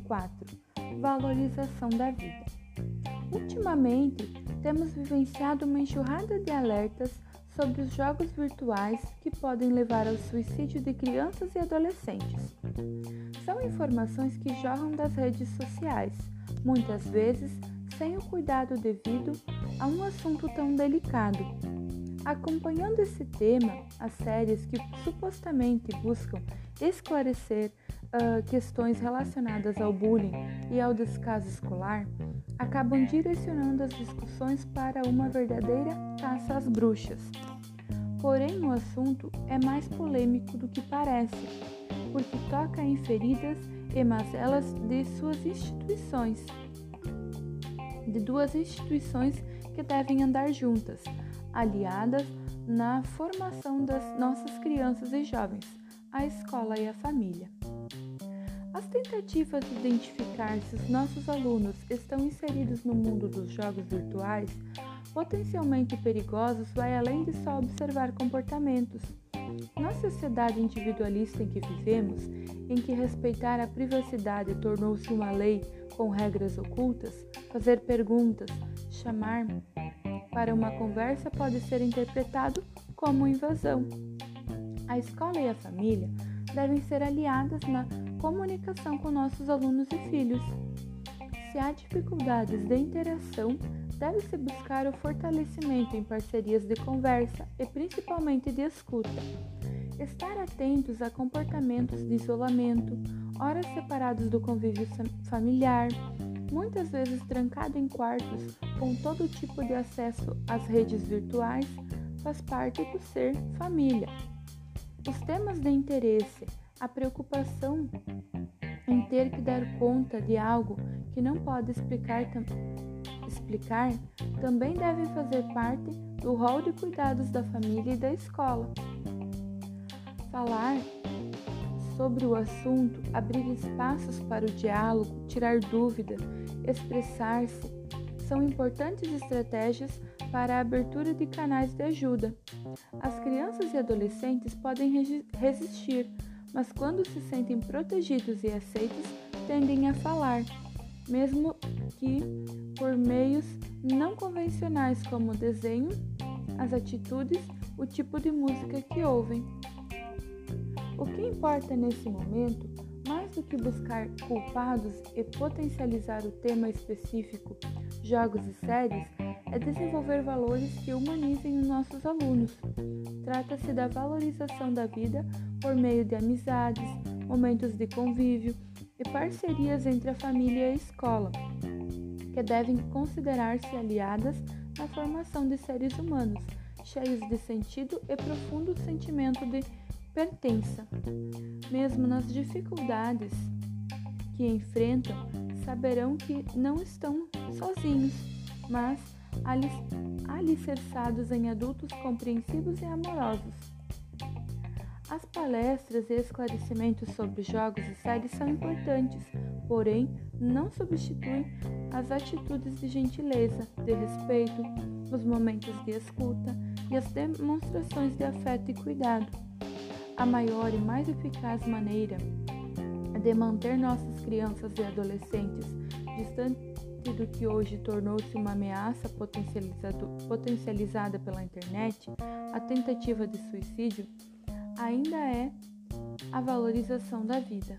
4. Valorização da vida. Ultimamente, temos vivenciado uma enxurrada de alertas sobre os jogos virtuais que podem levar ao suicídio de crianças e adolescentes. São informações que jorram das redes sociais, muitas vezes sem o cuidado devido a um assunto tão delicado. Acompanhando esse tema, as séries que supostamente buscam esclarecer uh, questões relacionadas ao bullying e ao descaso escolar acabam direcionando as discussões para uma verdadeira caça às bruxas. Porém, o assunto é mais polêmico do que parece, porque toca em feridas e mazelas de suas instituições, de duas instituições que devem andar juntas, aliadas na formação das nossas crianças e jovens, a escola e a família. As tentativas de identificar se os nossos alunos estão inseridos no mundo dos jogos virtuais, potencialmente perigosos, vai além de só observar comportamentos. Na sociedade individualista em que vivemos, em que respeitar a privacidade tornou-se uma lei com regras ocultas, fazer perguntas, chamar para uma conversa pode ser interpretado como invasão. A escola e a família devem ser aliadas na comunicação com nossos alunos e filhos. Se há dificuldades de interação, deve-se buscar o fortalecimento em parcerias de conversa e principalmente de escuta. Estar atentos a comportamentos de isolamento, horas separadas do convívio familiar, muitas vezes trancado em quartos com todo tipo de acesso às redes virtuais, faz parte do ser família. Os temas de interesse, a preocupação em ter que dar conta de algo que não pode explicar, tam explicar também devem fazer parte do rol de cuidados da família e da escola. Falar sobre o assunto, abrir espaços para o diálogo, tirar dúvida, expressar-se, são importantes estratégias para a abertura de canais de ajuda. As crianças e adolescentes podem resistir, mas quando se sentem protegidos e aceitos, tendem a falar, mesmo que por meios não convencionais como o desenho, as atitudes, o tipo de música que ouvem. O que importa nesse momento, mais do que buscar culpados e potencializar o tema específico, jogos e séries, é desenvolver valores que humanizem os nossos alunos. Trata-se da valorização da vida por meio de amizades, momentos de convívio e parcerias entre a família e a escola, que devem considerar-se aliadas na formação de seres humanos, cheios de sentido e profundo sentimento de pertença. Mesmo nas dificuldades que enfrentam, saberão que não estão sozinhos, mas alicerçados em adultos compreensivos e amorosos. As palestras e esclarecimentos sobre jogos e séries são importantes, porém não substituem as atitudes de gentileza, de respeito, os momentos de escuta e as demonstrações de afeto e cuidado. A maior e mais eficaz maneira de manter nossas crianças e adolescentes distantes do que hoje tornou-se uma ameaça potencializada pela internet, a tentativa de suicídio ainda é a valorização da vida.